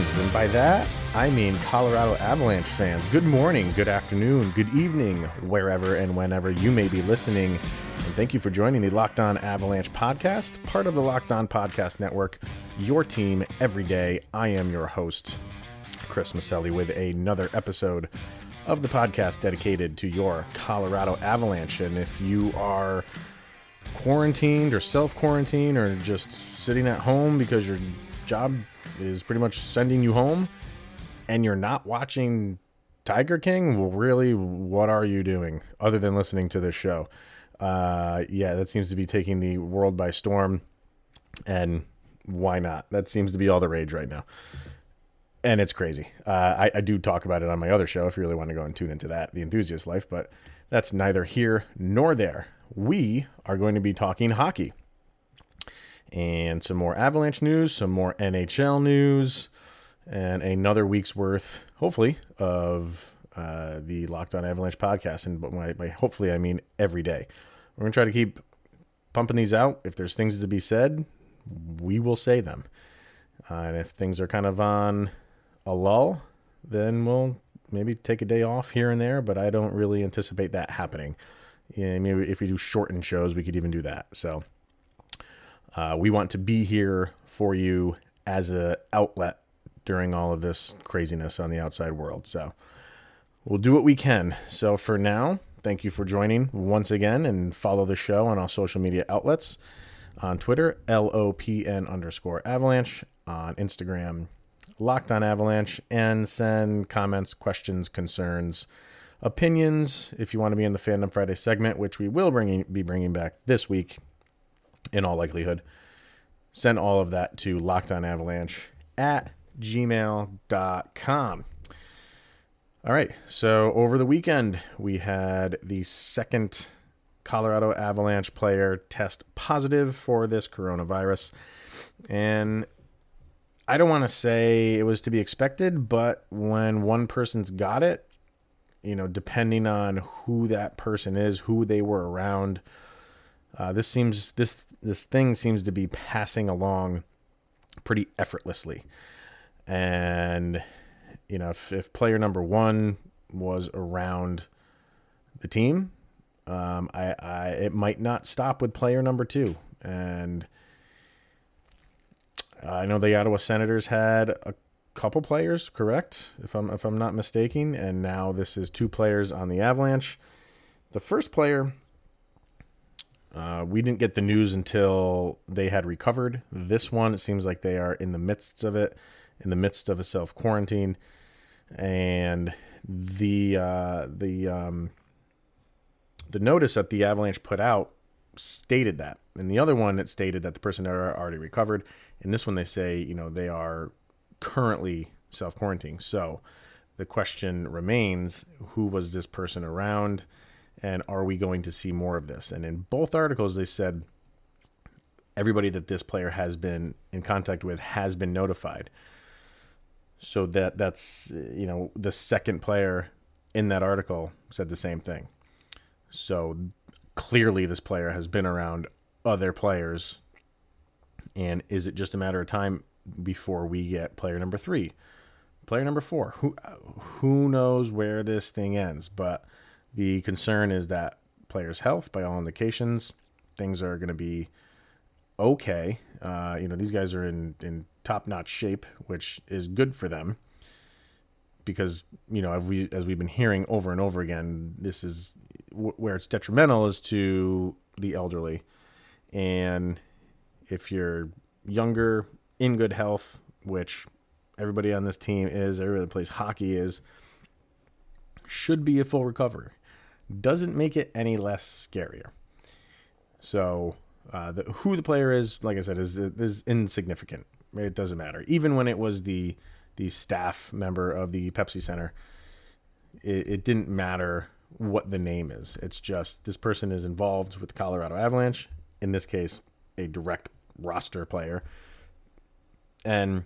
And by that I mean Colorado Avalanche fans. Good morning, good afternoon, good evening, wherever and whenever you may be listening. And thank you for joining the Locked On Avalanche podcast, part of the Locked On Podcast Network, your team every day. I am your host, Chris Maselli, with another episode of the podcast dedicated to your Colorado Avalanche. And if you are quarantined or self quarantined or just sitting at home because your job is pretty much sending you home and you're not watching Tiger King, well, really, what are you doing other than listening to this show? Uh, yeah, that seems to be taking the world by storm. And why not? That seems to be all the rage right now. And it's crazy. Uh, I, I do talk about it on my other show if you really want to go and tune into that, The Enthusiast Life, but that's neither here nor there. We are going to be talking hockey and some more Avalanche news, some more NHL news, and another week's worth, hopefully, of uh, the Locked On Avalanche podcast. And by, by hopefully, I mean every day. We're going to try to keep pumping these out. If there's things to be said, we will say them. Uh, and if things are kind of on a lull, then we'll maybe take a day off here and there, but I don't really anticipate that happening. Yeah, maybe if we do shortened shows, we could even do that. So uh, we want to be here for you as a outlet during all of this craziness on the outside world. So we'll do what we can. So for now, thank you for joining once again and follow the show on our social media outlets on Twitter, LOPN underscore avalanche, on Instagram, Locked on Avalanche, and send comments, questions, concerns, opinions if you want to be in the Fandom Friday segment, which we will bring, be bringing back this week in all likelihood. Send all of that to lockedonavalanche at gmail.com. All right. So over the weekend, we had the second Colorado Avalanche player test positive for this coronavirus. And I don't want to say it was to be expected, but when one person's got it, you know, depending on who that person is, who they were around, uh, this seems this this thing seems to be passing along pretty effortlessly. And you know, if, if player number one was around the team, um, I, I it might not stop with player number two. And I know the Ottawa Senators had a couple players, correct? If I'm if I'm not mistaken, and now this is two players on the Avalanche. The first player, uh, we didn't get the news until they had recovered. This one, it seems like they are in the midst of it, in the midst of a self quarantine, and the uh, the um, the notice that the Avalanche put out stated that, and the other one it stated that the person had already recovered. In this one, they say you know they are currently self quarantining. So the question remains: Who was this person around? And are we going to see more of this? And in both articles, they said everybody that this player has been in contact with has been notified. So that that's you know the second player in that article said the same thing. So clearly, this player has been around other players, and is it just a matter of time before we get player number three, player number four? Who who knows where this thing ends? But the concern is that players' health, by all indications, things are going to be okay. Uh, you know, these guys are in, in top notch shape, which is good for them because, you know, as, we, as we've been hearing over and over again, this is w- where it's detrimental is to the elderly. And if you're younger, in good health, which everybody on this team is, everybody that plays hockey is, should be a full recovery doesn't make it any less scarier. So, uh, the, who the player is, like I said, is is insignificant. It doesn't matter. Even when it was the the staff member of the Pepsi Center. It, it didn't matter what the name is. It's just this person is involved with the Colorado Avalanche. In this case, a direct roster player, and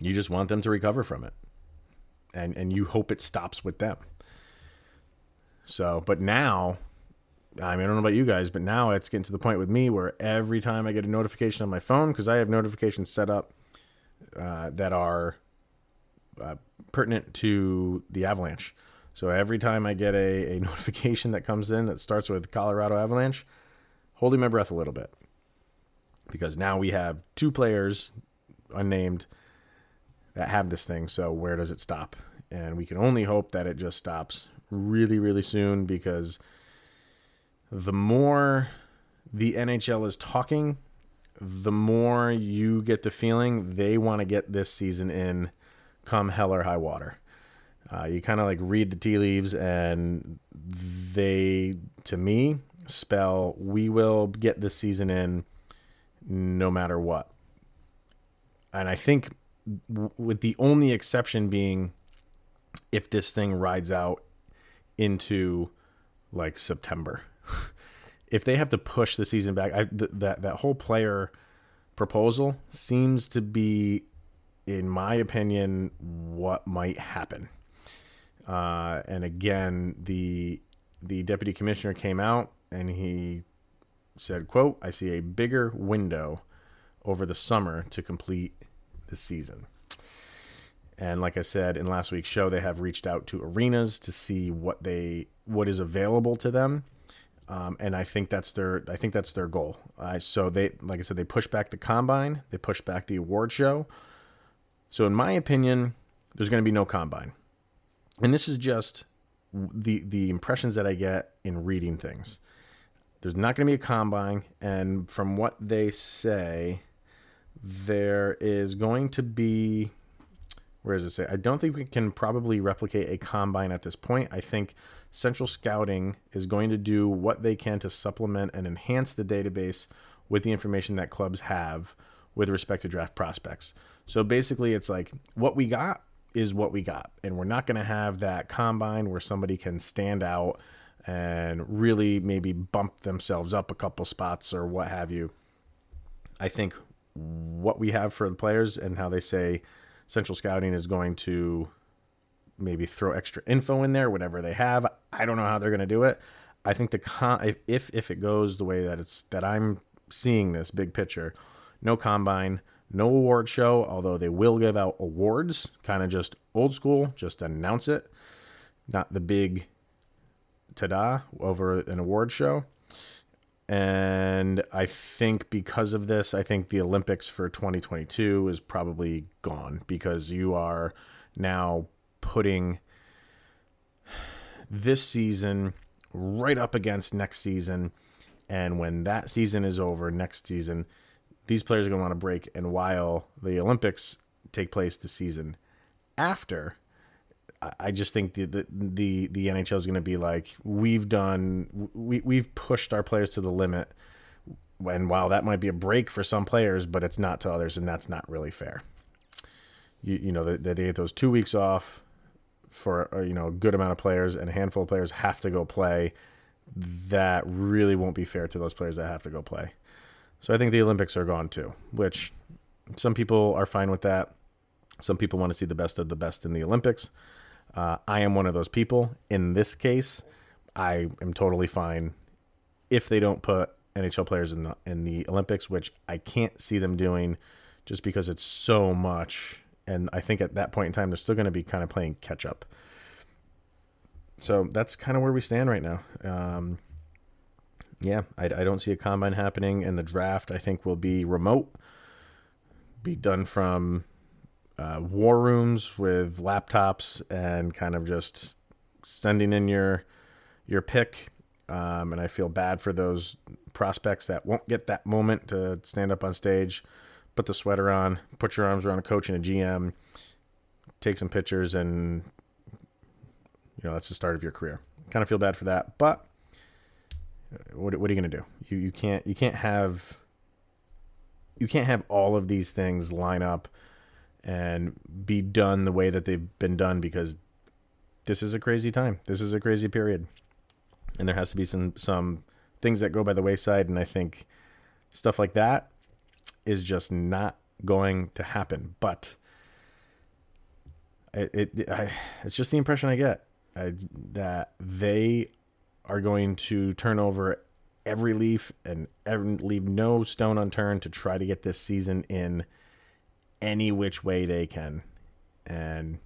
you just want them to recover from it, and and you hope it stops with them. So, but now, I mean, I don't know about you guys, but now it's getting to the point with me where every time I get a notification on my phone, because I have notifications set up uh, that are uh, pertinent to the Avalanche. So every time I get a, a notification that comes in that starts with Colorado Avalanche, holding my breath a little bit. Because now we have two players, unnamed, that have this thing. So where does it stop? And we can only hope that it just stops really, really soon because the more the NHL is talking, the more you get the feeling they want to get this season in come hell or high water. Uh, you kind of like read the tea leaves, and they, to me, spell we will get this season in no matter what. And I think, w- with the only exception being if this thing rides out into like September. if they have to push the season back, I, th- that that whole player proposal seems to be, in my opinion, what might happen. Uh, and again, the the deputy commissioner came out and he said, "quote I see a bigger window over the summer to complete the season." And like I said in last week's show, they have reached out to arenas to see what they what is available to them. Um, and I think that's their I think that's their goal. Uh, so they like I said they push back the combine, they push back the award show. So in my opinion, there's going to be no combine and this is just the the impressions that I get in reading things. There's not going to be a combine, and from what they say, there is going to be. Where does it say? I don't think we can probably replicate a combine at this point. I think Central Scouting is going to do what they can to supplement and enhance the database with the information that clubs have with respect to draft prospects. So basically, it's like what we got is what we got. And we're not going to have that combine where somebody can stand out and really maybe bump themselves up a couple spots or what have you. I think what we have for the players and how they say central scouting is going to maybe throw extra info in there, whatever they have. I don't know how they're going to do it. I think the con- if if it goes the way that it's that I'm seeing this big picture, no combine, no award show, although they will give out awards, kind of just old school, just announce it, not the big ta-da over an award show. And I think because of this, I think the Olympics for 2022 is probably gone because you are now putting this season right up against next season. And when that season is over, next season, these players are going to want to break. And while the Olympics take place the season after, I just think the the the, the NHL is going to be like we've done we we've pushed our players to the limit. And while that might be a break for some players, but it's not to others, and that's not really fair. You you know that they get those two weeks off for uh, you know a good amount of players, and a handful of players have to go play. That really won't be fair to those players that have to go play. So I think the Olympics are gone too, which some people are fine with that. Some people want to see the best of the best in the Olympics. Uh, I am one of those people. In this case, I am totally fine if they don't put NHL players in the in the Olympics, which I can't see them doing, just because it's so much. And I think at that point in time, they're still going to be kind of playing catch up. So that's kind of where we stand right now. Um, yeah, I, I don't see a combine happening, and the draft I think will be remote, be done from uh, war rooms with laptops and kind of just sending in your your pick. Um, and I feel bad for those prospects that won't get that moment to stand up on stage, put the sweater on, put your arms around a coach and a GM, take some pictures, and you know that's the start of your career. Kind of feel bad for that, but what, what are you going to do? You you can't you can't have you can't have all of these things line up and be done the way that they've been done because this is a crazy time. This is a crazy period. And there has to be some some things that go by the wayside and I think stuff like that is just not going to happen. But it, it I, it's just the impression I get I, that they are going to turn over every leaf and every, leave no stone unturned to try to get this season in any which way they can. And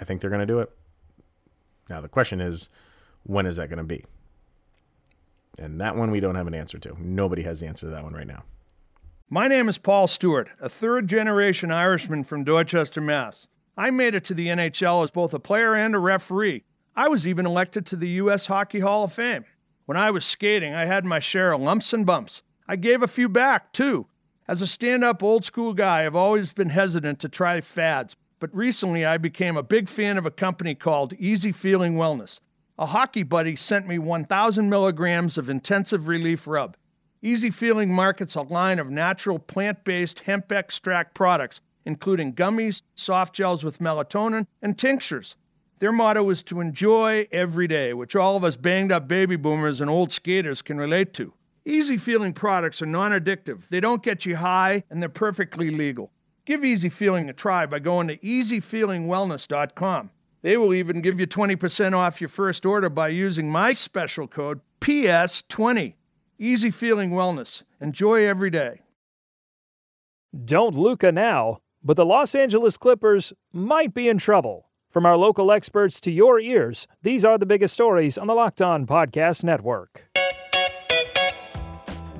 I think they're going to do it. Now, the question is, when is that going to be? And that one we don't have an answer to. Nobody has the answer to that one right now. My name is Paul Stewart, a third generation Irishman from Dorchester, Mass. I made it to the NHL as both a player and a referee. I was even elected to the U.S. Hockey Hall of Fame. When I was skating, I had my share of lumps and bumps. I gave a few back, too. As a stand up old school guy, I've always been hesitant to try fads, but recently I became a big fan of a company called Easy Feeling Wellness. A hockey buddy sent me 1,000 milligrams of intensive relief rub. Easy Feeling markets a line of natural plant based hemp extract products, including gummies, soft gels with melatonin, and tinctures. Their motto is to enjoy every day, which all of us banged up baby boomers and old skaters can relate to. Easy Feeling products are non addictive, they don't get you high, and they're perfectly legal. Give Easy Feeling a try by going to easyfeelingwellness.com. They will even give you 20% off your first order by using my special code PS20. Easy Feeling Wellness. Enjoy every day. Don't Luca now, but the Los Angeles Clippers might be in trouble. From our local experts to your ears, these are the biggest stories on the Locked On Podcast Network.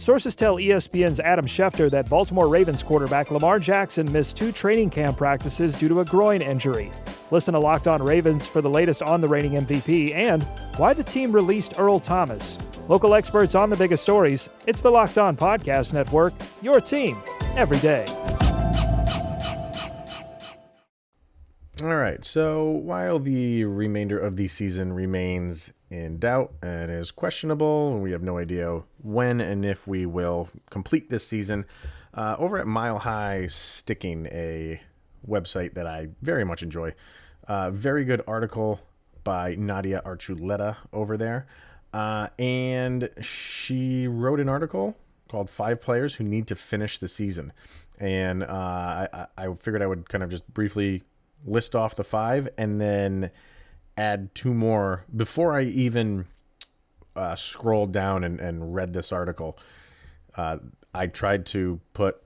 Sources tell ESPN's Adam Schefter that Baltimore Ravens quarterback Lamar Jackson missed two training camp practices due to a groin injury. Listen to Locked On Ravens for the latest on the reigning MVP and why the team released Earl Thomas. Local experts on the biggest stories. It's the Locked On Podcast Network, your team every day. All right. So while the remainder of the season remains in doubt and is questionable, we have no idea when and if we will complete this season, uh, over at Mile High Sticking, a website that I very much enjoy, uh, very good article by Nadia Archuleta over there. Uh, and she wrote an article called Five Players Who Need to Finish the Season. And uh, I, I figured I would kind of just briefly list off the five and then add two more before I even uh, scrolled down and, and read this article. Uh, I tried to put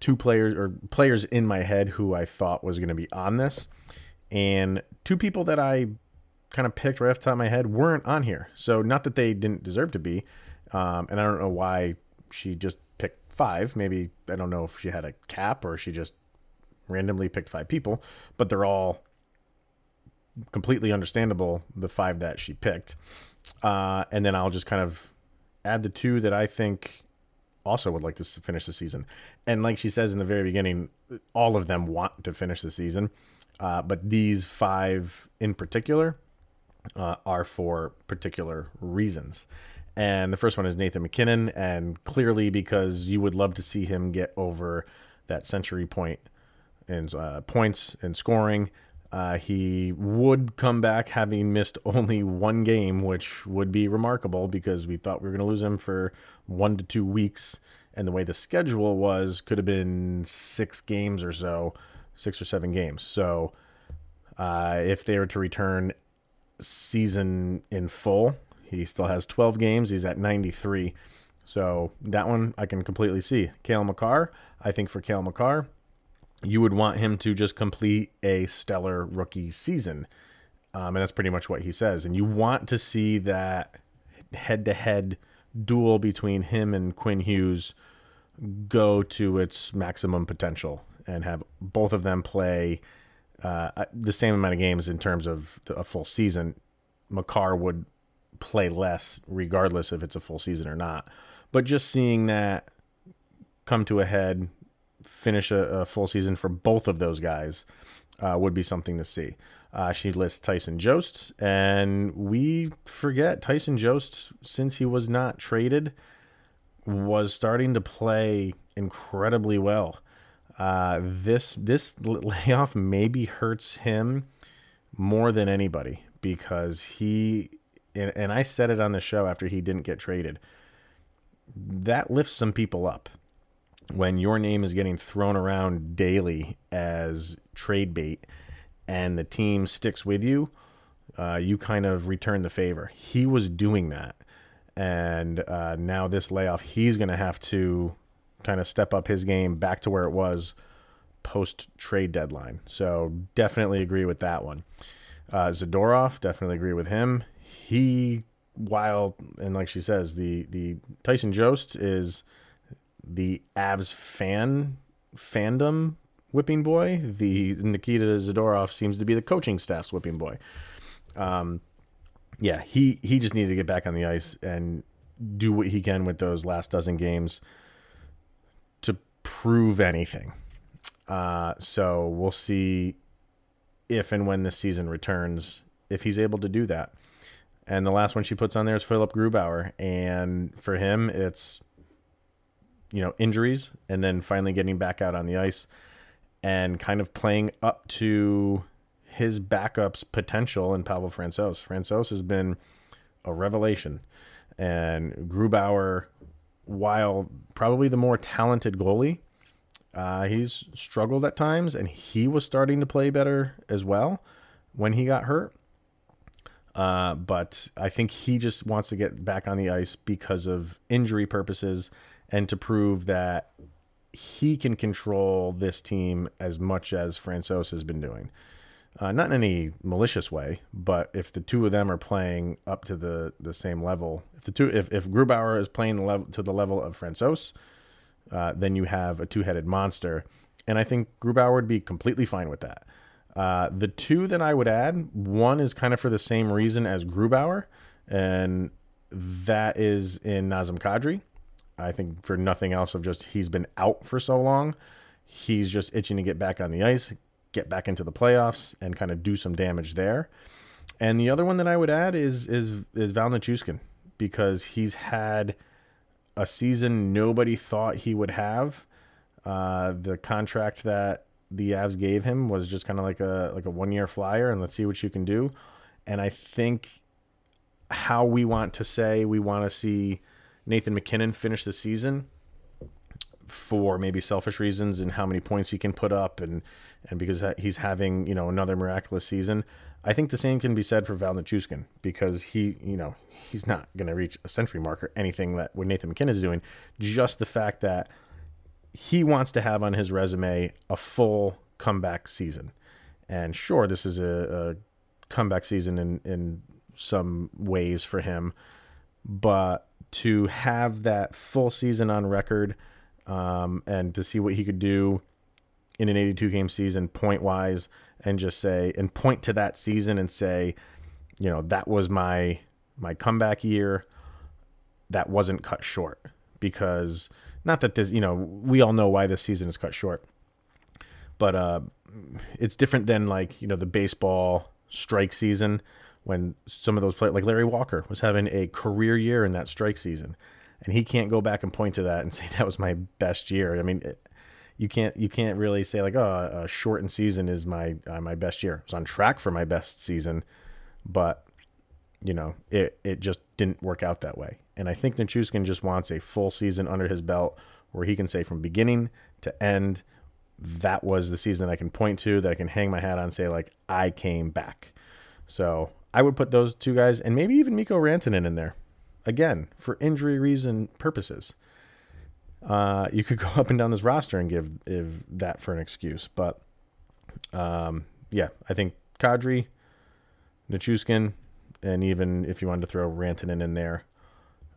two players or players in my head who I thought was going to be on this, and two people that I kind of picked right off the top of my head weren't on here. So not that they didn't deserve to be, um, and I don't know why she just picked five. Maybe I don't know if she had a cap or she just randomly picked five people, but they're all completely understandable. The five that she picked, uh, and then I'll just kind of add the two that I think also would like to finish the season. And like she says in the very beginning, all of them want to finish the season, uh, but these five in particular uh, are for particular reasons. And the first one is Nathan MacKinnon. and clearly because you would love to see him get over that century point in uh, points and scoring. Uh, he would come back having missed only one game, which would be remarkable because we thought we were going to lose him for one to two weeks. And the way the schedule was, could have been six games or so, six or seven games. So uh, if they were to return season in full, he still has 12 games. He's at 93. So that one I can completely see. Cale Makar, I think for Cale Makar, you would want him to just complete a stellar rookie season. Um, and that's pretty much what he says. And you want to see that head to head duel between him and Quinn Hughes go to its maximum potential. and have both of them play uh, the same amount of games in terms of a full season, Makar would play less regardless if it's a full season or not. But just seeing that come to a head, finish a, a full season for both of those guys uh, would be something to see. Uh, she lists Tyson Jost, and we forget Tyson Jost, since he was not traded, was starting to play incredibly well. Uh, this this layoff maybe hurts him more than anybody because he and, and I said it on the show after he didn't get traded. That lifts some people up when your name is getting thrown around daily as trade bait and the team sticks with you, uh, you kind of return the favor. He was doing that. And uh, now this layoff, he's going to have to kind of step up his game back to where it was post trade deadline. So definitely agree with that one. Uh, Zadorov, definitely agree with him. He, while and like she says, the the Tyson Jost is the Avs fan fandom whipping boy. The Nikita Zadorov seems to be the coaching staff's whipping boy. Um, yeah, he he just needed to get back on the ice and do what he can with those last dozen games to prove anything. Uh, so we'll see if and when this season returns if he's able to do that. And the last one she puts on there is Philipp Grubauer, and for him, it's you know injuries and then finally getting back out on the ice and kind of playing up to his backup's potential in Pavel Francouz. Francouz has been a revelation, and Grubauer, while probably the more talented goalie, uh, he's struggled at times, and he was starting to play better as well when he got hurt. Uh, but I think he just wants to get back on the ice because of injury purposes and to prove that he can control this team as much as Francouz has been doing. Uh, not in any malicious way, but if the two of them are playing up to the, the same level, if the two if, if Grubauer is playing the level to the level of Francouz, uh, then you have a two headed monster, and I think Grubauer would be completely fine with that. Uh, the two that I would add, one is kind of for the same reason as Grubauer, and that is in Nazem Kadri. I think for nothing else of just he's been out for so long, he's just itching to get back on the ice, get back into the playoffs, and kind of do some damage there. And the other one that I would add is is is Val Nichushkin because he's had a season nobody thought he would have. Uh, the contract that the Avs gave him was just kind of like a like a one year flyer, and let's see what you can do. And I think how we want to say we want to see Nathan MacKinnon finish the season for maybe selfish reasons and how many points he can put up and and because he's having you know another miraculous season. I think the same can be said for Val Nichushkin because he you know he's not going to reach a century mark or anything that what Nathan MacKinnon is doing. Just the fact that he wants to have on his resume a full comeback season, and sure, this is a, a comeback season in in some ways for him, but to have that full season on record um, and to see what he could do in an 82 game season point wise and just say and point to that season and say you know that was my my comeback year. That wasn't cut short because not that this you know we all know why this season is cut short but uh it's different than like you know the baseball strike season when some of those players, like Larry Walker, was having a career year in that strike season, and he can't go back and point to that and say that was my best year. I mean, it, you can't you can't really say like oh a shortened season is my uh, my best year. I was on track for my best season, but you know it it just didn't work out that way. And I think Nichushkin just wants a full season under his belt where he can say from beginning to end that was the season I can point to that I can hang my hat on and say like I came back. So I would put those two guys and maybe even Mikko Rantanen in there. Again, for injury reason purposes. Uh, you could go up and down this roster and give, give that for an excuse. But um, yeah, I think Kadri, Nichushkin, and even if you wanted to throw Rantanen in there,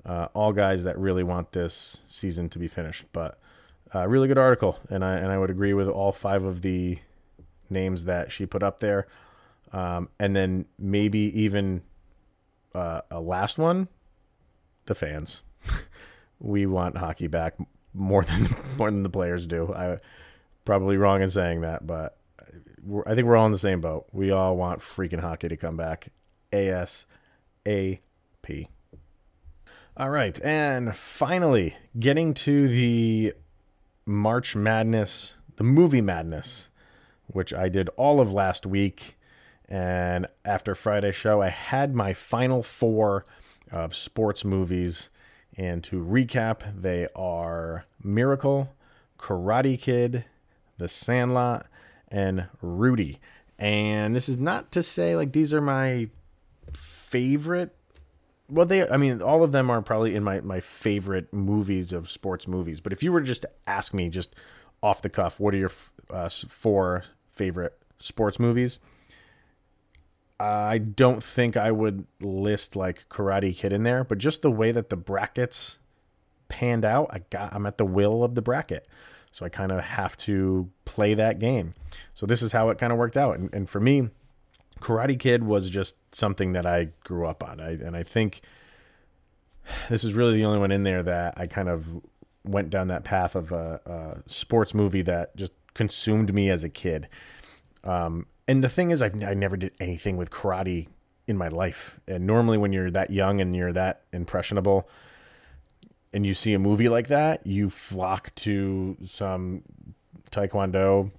uh, all guys that really want this season to be finished. But uh, really good article, and I and I would agree with all five of the names that she put up there, um, and then maybe even uh, a last one, the fans. we want hockey back more than more than the players do. I probably wrong in saying that, but I think we're all in the same boat. We all want freaking hockey to come back. ASAP. All right, and finally, getting to the March Madness, the movie Madness, which I did all of last week. And after Friday's show, I had my final four of sports movies. And to recap, they are Miracle, Karate Kid, The Sandlot, and Rudy. And this is not to say like these are my favorite well they i mean all of them are probably in my my favorite movies of sports movies but if you were just to ask me just off the cuff what are your uh, four favorite sports movies? I don't think i would list like karate kid in there but just the way that the brackets panned out i got i'm at the will of the bracket. So i kind of have to play that game. So this is how it kind of worked out. And, and for me Karate Kid was just something that I grew up on. I, and I think this is really the only one in there that I kind of went down that path of a, a sports movie that just consumed me as a kid. Um, and the thing is, i I never did anything with karate in my life. And normally, when you're that young and you're that impressionable, and you see a movie like that, you flock to some taekwondo,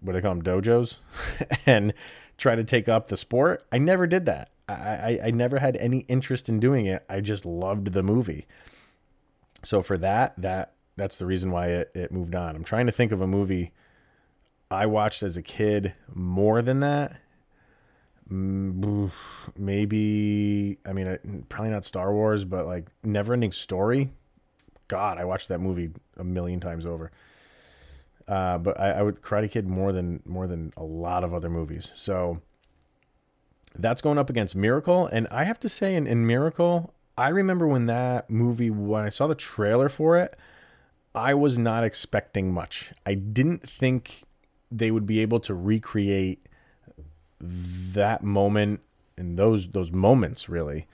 what do they call them, dojos, and try to take up the sport. I never did that. I, I, I never had any interest in doing it. I just loved the movie. So for that, that that's the reason why it, it moved on. I'm trying to think of a movie I watched as a kid more than that. Mm, maybe I mean probably not Star Wars, but like Neverending Story. God, I watched that movie a million times over. Uh, but I, I, would Karate Kid more than more than a lot of other movies. So that's going up against Miracle, and I have to say, in, in Miracle, I remember when that movie when I saw the trailer for it, I was not expecting much. I didn't think they would be able to recreate that moment and those those moments really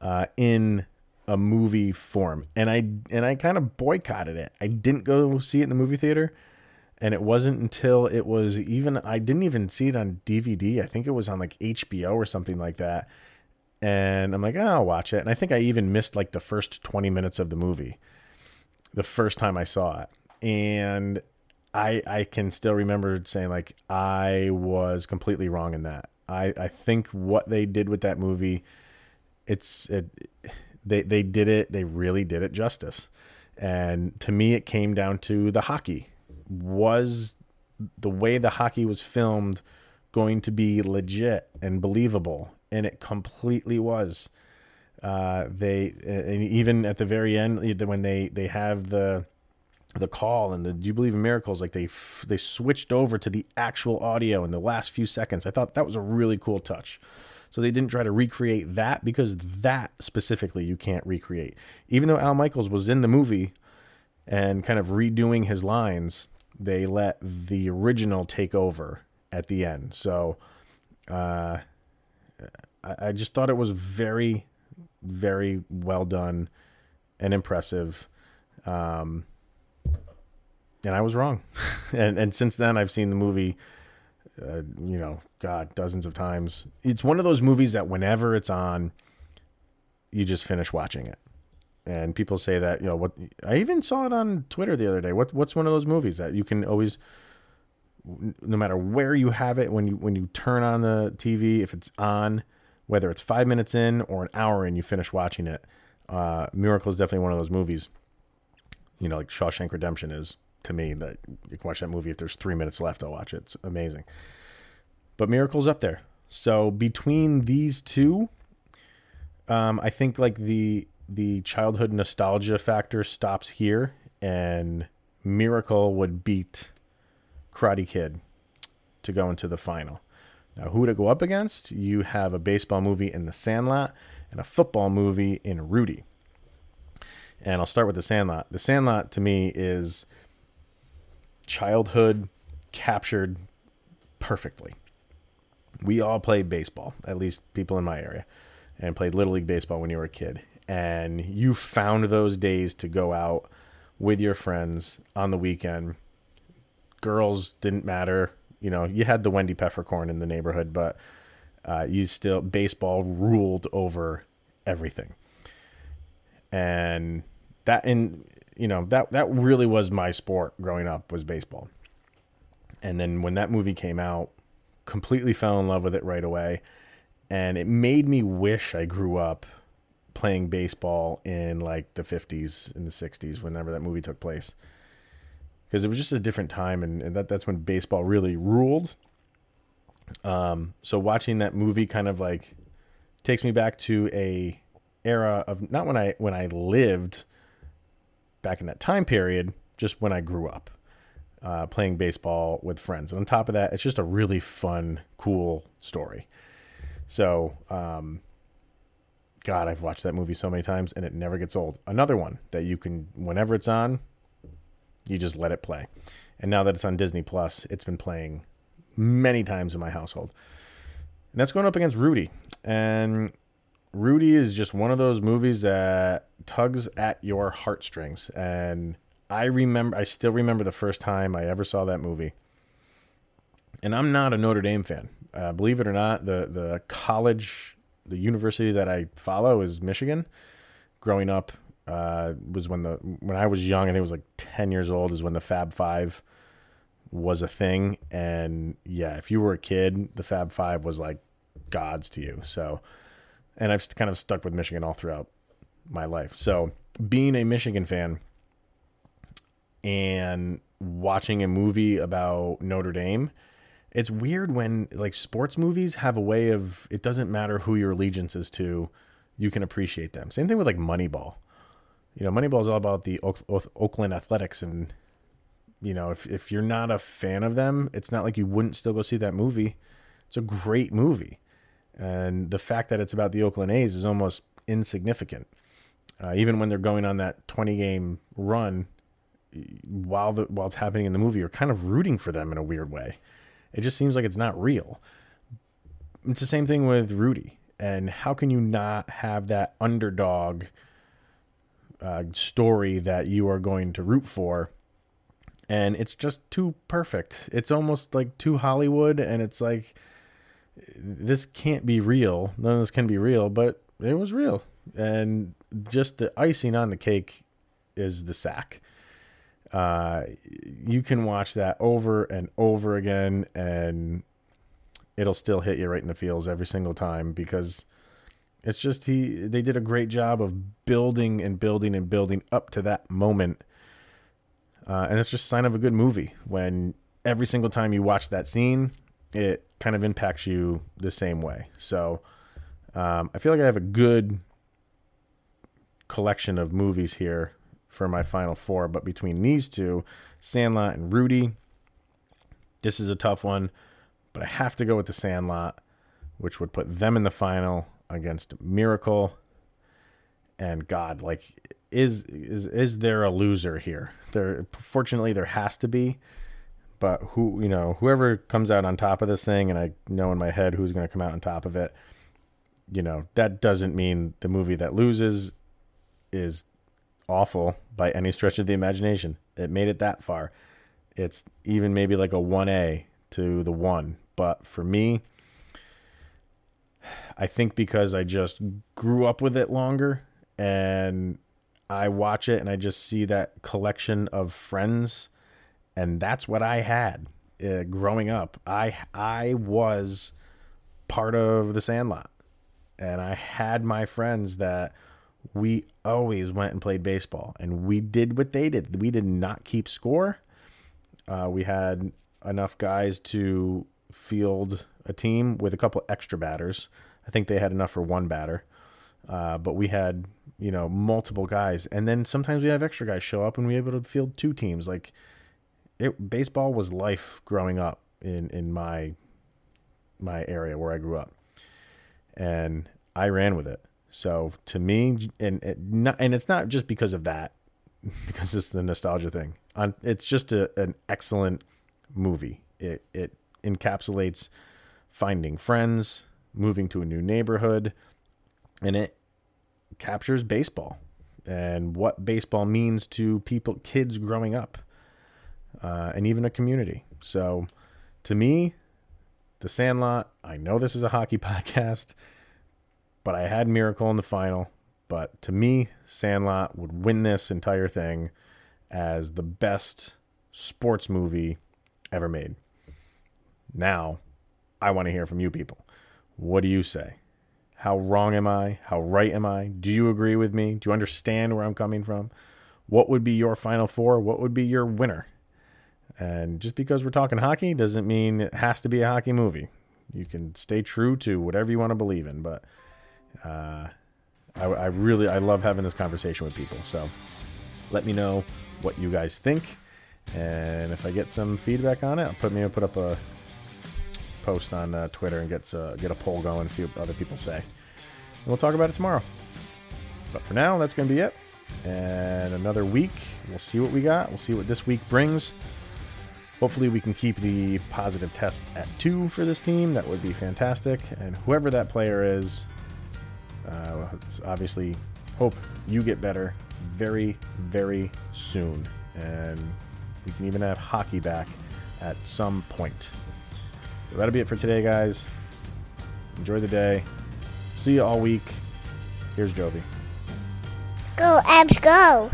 uh, in a movie form, and I and I kind of boycotted it. I didn't go see it in the movie theater and it wasn't until it was even I didn't even see it on DVD. I think it was on like HBO or something like that. And I'm like, oh, I'll watch it. And I think I even missed like the first 20 minutes of the movie the first time I saw it. And I I can still remember saying like I was completely wrong in that. I I think what they did with that movie it's it they they did it they really did it justice. And to me it came down to the hockey was the way the hockey was filmed going to be legit and believable and it completely was. Uh, they and even at the very end when they they have the the call and the do you believe in miracles? Like they they switched over to the actual audio in the last few seconds. I thought that was a really cool touch. So they didn't try to recreate that because that specifically you can't recreate. Even though al michaels was in the movie and kind of redoing his lines they let the original take over at the end. So uh, I, just thought it was very, very well done and impressive. Um, and I was wrong. and and since then, I've seen the movie, uh, you know, God, dozens of times. It's one of those movies that whenever it's on, you just finish watching it and people say that you know what I even saw it on Twitter the other day. What what's one of those movies that you can always, no matter where you have it, when you when you turn on the TV, if it's on, whether it's five minutes in or an hour in, you finish watching it. Uh, Miracle is definitely one of those movies. You know, like Shawshank Redemption is to me that you can watch that movie if there's three minutes left. I'll watch it. It's amazing. But Miracle's up there. So between these two, um, I think like the the childhood nostalgia factor stops here, and Miracle would beat Karate Kid to go into the final. Now, who to go up against? You have a baseball movie in The Sandlot and a football movie in Rudy. And I'll start with The Sandlot. The Sandlot to me is childhood captured perfectly. We all played baseball, at least people in my area, and played Little League Baseball when you were a kid. And you found those days to go out with your friends on the weekend. Girls didn't matter. You know, you had the Wendy Peppercorn in the neighborhood, but uh, you still, baseball ruled over everything. And that, and, you know, that, that really was my sport growing up was baseball. And then when that movie came out, completely fell in love with it right away. And it made me wish I grew up playing baseball in like the 50s and the 60s, whenever that movie took place. Because it was just a different time, and, and that, that's when baseball really ruled. Um, so watching that movie kind of like takes me back to a era of not when I when I lived back in that time period, just when I grew up uh, playing baseball with friends. And on top of that, it's just a really fun, cool story. So, um, God, I've watched that movie so many times and it never gets old. Another one that you can, whenever it's on, you just let it play. And now that it's on Disney Plus, it's been playing many times in my household. And that's going up against Rudy. And Rudy is just one of those movies that tugs at your heartstrings. And I remember, I still remember the first time I ever saw that movie. And I'm not a Notre Dame fan. Uh, believe it or not, the the college, the university that I follow is Michigan. Growing up uh, was when the when I was young, and it was like ten years old, is when the Fab Five was a thing. And yeah, if you were a kid, the Fab Five was like gods to you. So, and I've kind of stuck with Michigan all throughout my life. So, being a Michigan fan and watching a movie about Notre Dame, it's weird when like sports movies have a way of it doesn't matter who your allegiance is to, you can appreciate them. Same thing with like Moneyball. You know, Moneyball is all about the Oakland Athletics, and you know, if if you're not a fan of them, it's not like you wouldn't still go see that movie. It's a great movie, and the fact that it's about the Oakland A's is almost insignificant. Uh, even when they're going on that 20 game run, while the while it's happening in the movie, you're kind of rooting for them in a weird way. It just seems like it's not real. It's the same thing with Rudy. And how can you not have that underdog uh, story that you are going to root for? And it's just too perfect. It's almost like too Hollywood, and it's like this can't be real. None of this can be real, but it was real. And just the icing on the cake is the sack. Uh, you can watch that over and over again, and it'll still hit you right in the feels every single time because it's just he they did a great job of building and building and building up to that moment. Uh, and it's just a sign of a good movie when every single time you watch that scene, it kind of impacts you the same way. So um, I feel like I have a good collection of movies here for my final four. But between these two, Sandlot and Rudy, this is a tough one. But I have to go with the Sandlot, which would put them in the final against Miracle. And God, like, is is is there a loser here? There, fortunately, there has to be. But who, you know, whoever comes out on top of this thing, and I know in my head who's going to come out on top of it. You know, that doesn't mean the movie that loses is awful by any stretch of the imagination. It made it that far. It's even maybe like a 1A to the 1. But for me, I think because I just grew up with it longer and I watch it and I just see that collection of friends and that's what I had uh, growing up. I I was part of the Sandlot and I had my friends that we always went and played baseball, and we did what they did. We did not keep score. Uh, we had enough guys to field a team with a couple extra batters. I think they had enough for one batter, uh, but we had you know multiple guys, and then sometimes we have extra guys show up, and we were able to field two teams. Like it, baseball was life growing up in in my my area where I grew up, and I ran with it. So to me, and it not, and it's not just because of that, because it's the nostalgia thing. it's just a, an excellent movie. It it encapsulates finding friends, moving to a new neighborhood, and it captures baseball and what baseball means to people, kids growing up, uh, and even a community. So, to me, The Sandlot. I know this is a hockey podcast, but I had Miracle in the final. But to me, Sandlot would win this entire thing as the best sports movie ever made. Now, I want to hear from you people. What do you say? How wrong am I? How right am I? Do you agree with me? Do you understand where I'm coming from? What would be your final four? What would be your winner? And just because we're talking hockey doesn't mean it has to be a hockey movie. You can stay true to whatever you want to believe in, but uh, I, I really I love having this conversation with people. So let me know what you guys think, and if I get some feedback on it, I'll put maybe put up a post on uh, Twitter and get uh, get a poll going and see what other people say. And we'll talk about it tomorrow. But for now, that's going to be it. And another week, we'll see what we got. We'll see what this week brings. Hopefully, we can keep the positive tests at two for this team. That would be fantastic. And whoever that player is, uh, obviously hope you get better very, very soon. And we can even have hockey back at some point. So that'll be it for today, guys. Enjoy the day. See you all week. Here's Jovi. Go, Avs, go!